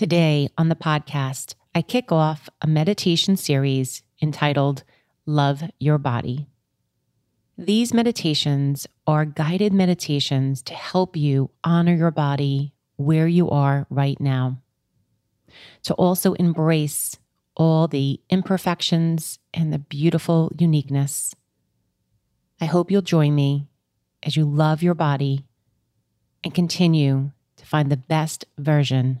Today on the podcast, I kick off a meditation series entitled Love Your Body. These meditations are guided meditations to help you honor your body where you are right now, to also embrace all the imperfections and the beautiful uniqueness. I hope you'll join me as you love your body and continue to find the best version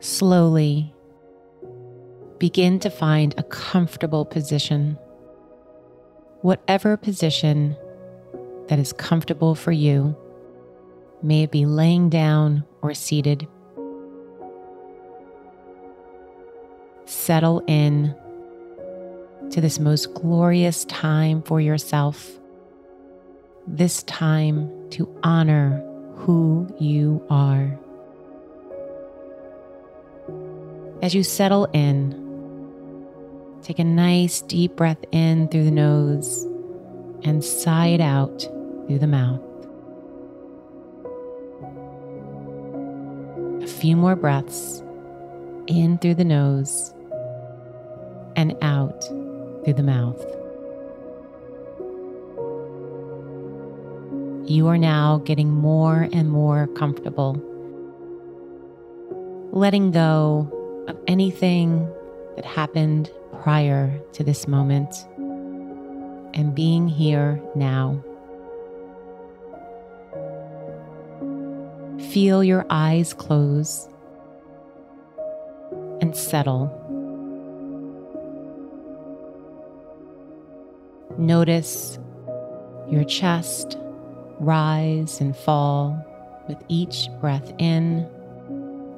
Slowly begin to find a comfortable position. Whatever position that is comfortable for you, may it be laying down or seated. Settle in to this most glorious time for yourself, this time to honor who you are. As you settle in, take a nice deep breath in through the nose and sigh it out through the mouth. A few more breaths in through the nose and out through the mouth. You are now getting more and more comfortable, letting go of anything that happened prior to this moment and being here now. Feel your eyes close and settle. Notice your chest rise and fall with each breath in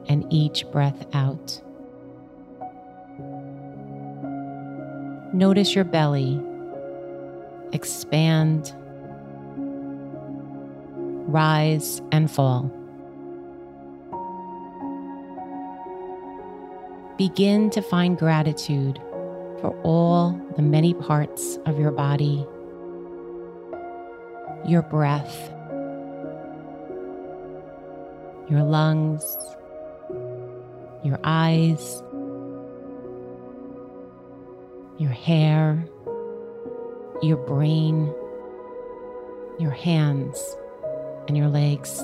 and each breath out. Notice your belly. Expand, rise, and fall. Begin to find gratitude for all the many parts of your body, your breath, your lungs, your eyes your hair, your brain, your hands, and your legs.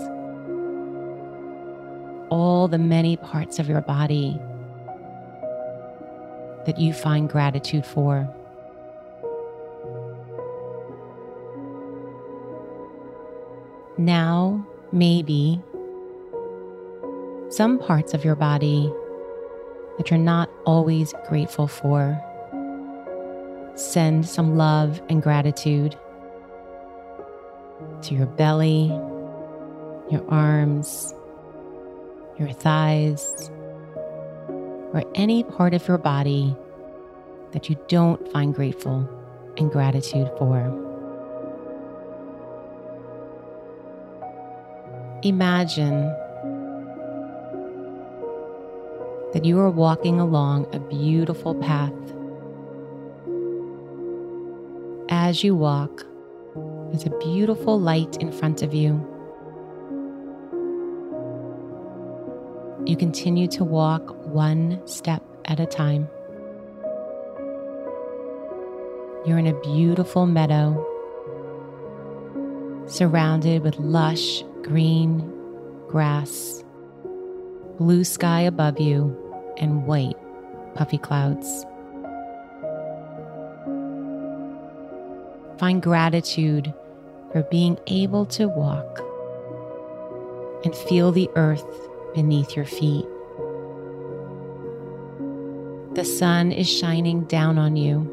All the many parts of your body that you find gratitude for. Now, maybe some parts of your body that you're not always grateful for send some love and gratitude to your belly, your arms, your thighs, or any part of your body that you don't find grateful and gratitude for. Imagine that you are walking along a beautiful path as you walk, there's a beautiful light in front of you. You continue to walk one step at a time. You're in a beautiful meadow surrounded with lush green grass, blue sky above you, and white puffy clouds. Find gratitude for being able to walk and feel the earth beneath your feet. The sun is shining down on you,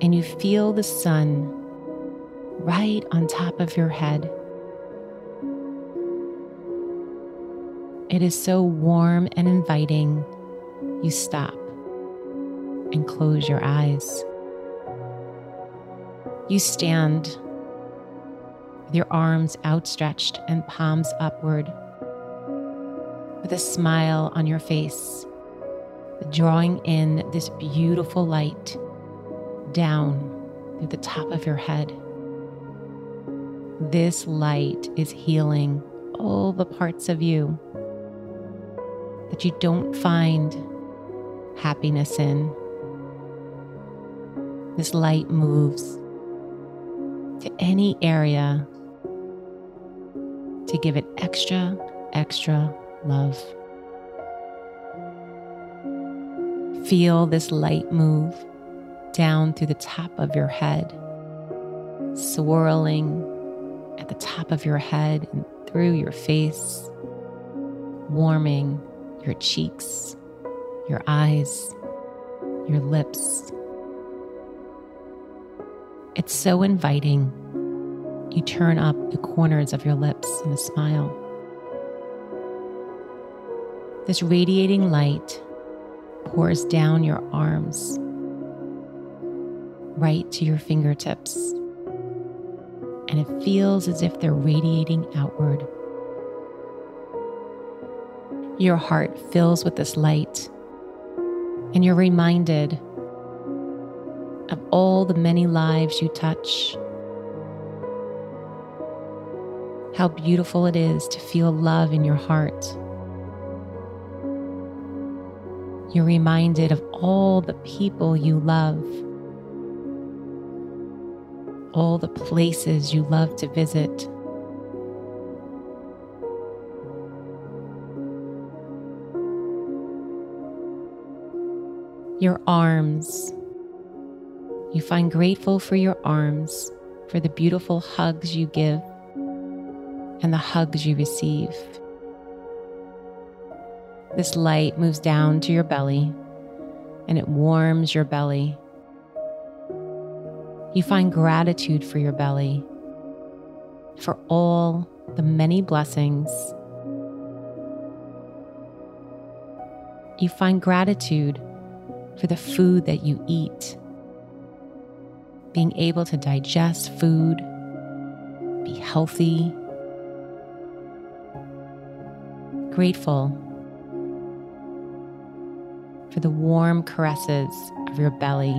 and you feel the sun right on top of your head. It is so warm and inviting, you stop and close your eyes. You stand with your arms outstretched and palms upward, with a smile on your face, drawing in this beautiful light down through the top of your head. This light is healing all the parts of you that you don't find happiness in. This light moves to any area to give it extra, extra love. Feel this light move down through the top of your head, swirling at the top of your head and through your face, warming your cheeks, your eyes, your lips. So inviting. You turn up the corners of your lips in a smile. This radiating light pours down your arms, right to your fingertips, and it feels as if they're radiating outward your heart fills with this light, and you're reminded all the many lives you touch. How beautiful it is to feel love in your heart. You're reminded of all the people you love, all the places you love to visit. your arms. You find grateful for your arms, for the beautiful hugs you give and the hugs you receive. This light moves down to your belly and it warms your belly. You find gratitude for your belly, for all the many blessings. You find gratitude for the food that you eat, being able to digest food, be healthy, grateful for the warm caresses of your belly.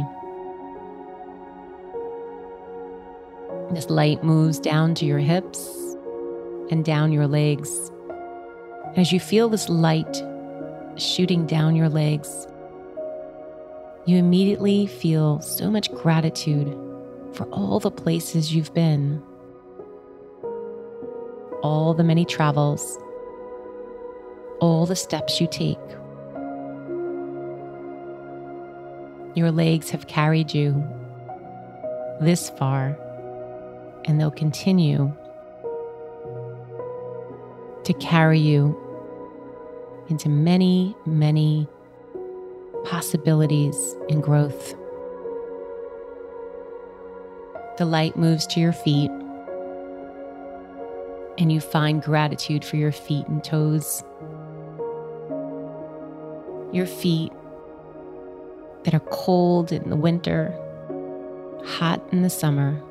This light moves down to your hips and down your legs. As you feel this light shooting down your legs, you immediately feel so much gratitude for all the places you've been, all the many travels, all the steps you take. Your legs have carried you this far, and they'll continue to carry you into many, many possibilities and growth. The light moves to your feet, and you find gratitude for your feet and toes. Your feet that are cold in the winter, hot in the summer.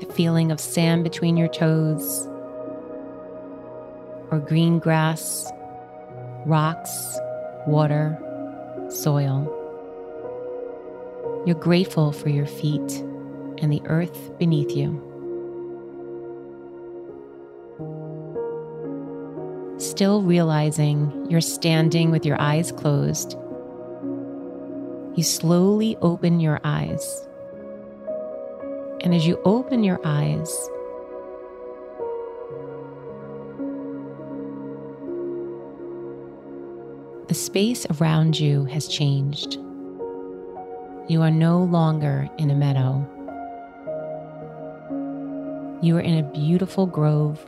The feeling of sand between your toes, or green grass, rocks, water, soil. You're grateful for your feet and the earth beneath you. Still realizing you're standing with your eyes closed, you slowly open your eyes. And as you open your eyes, The space around you has changed. You are no longer in a meadow. You are in a beautiful grove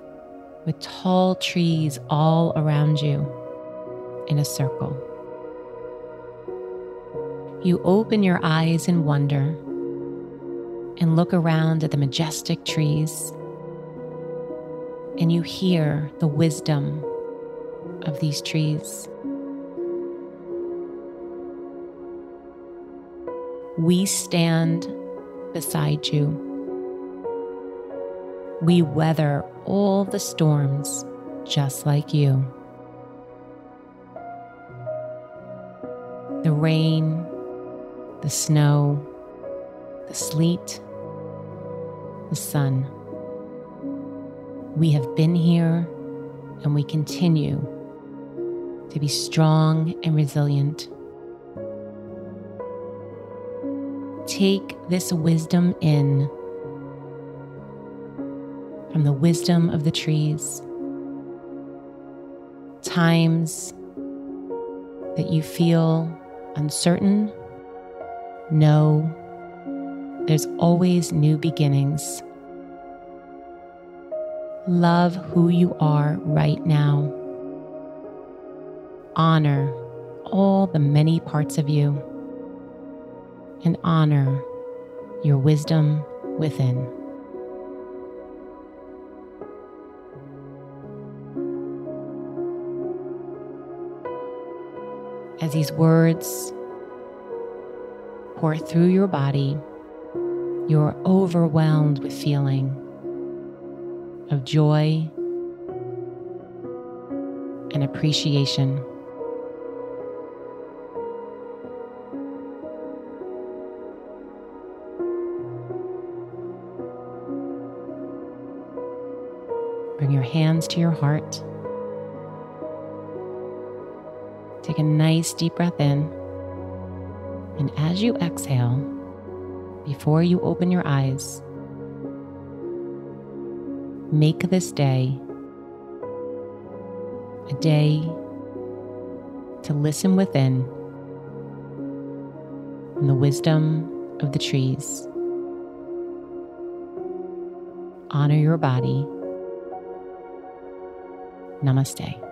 with tall trees all around you, in a circle. You open your eyes in wonder and look around at the majestic trees, and you hear the wisdom of these trees. We stand beside you. We weather all the storms just like you. The rain, the snow, the sleet, the sun. We have been here and we continue to be strong and resilient. Take this wisdom in from the wisdom of the trees. Times that you feel uncertain, know there's always new beginnings. Love who you are right now. Honor all the many parts of you and honor your wisdom within. As these words pour through your body, you're overwhelmed with feeling of joy and appreciation. Bring your hands to your heart. Take a nice deep breath in. And as you exhale, before you open your eyes, make this day a day to listen within from the wisdom of the trees. Honor your body. Namaste.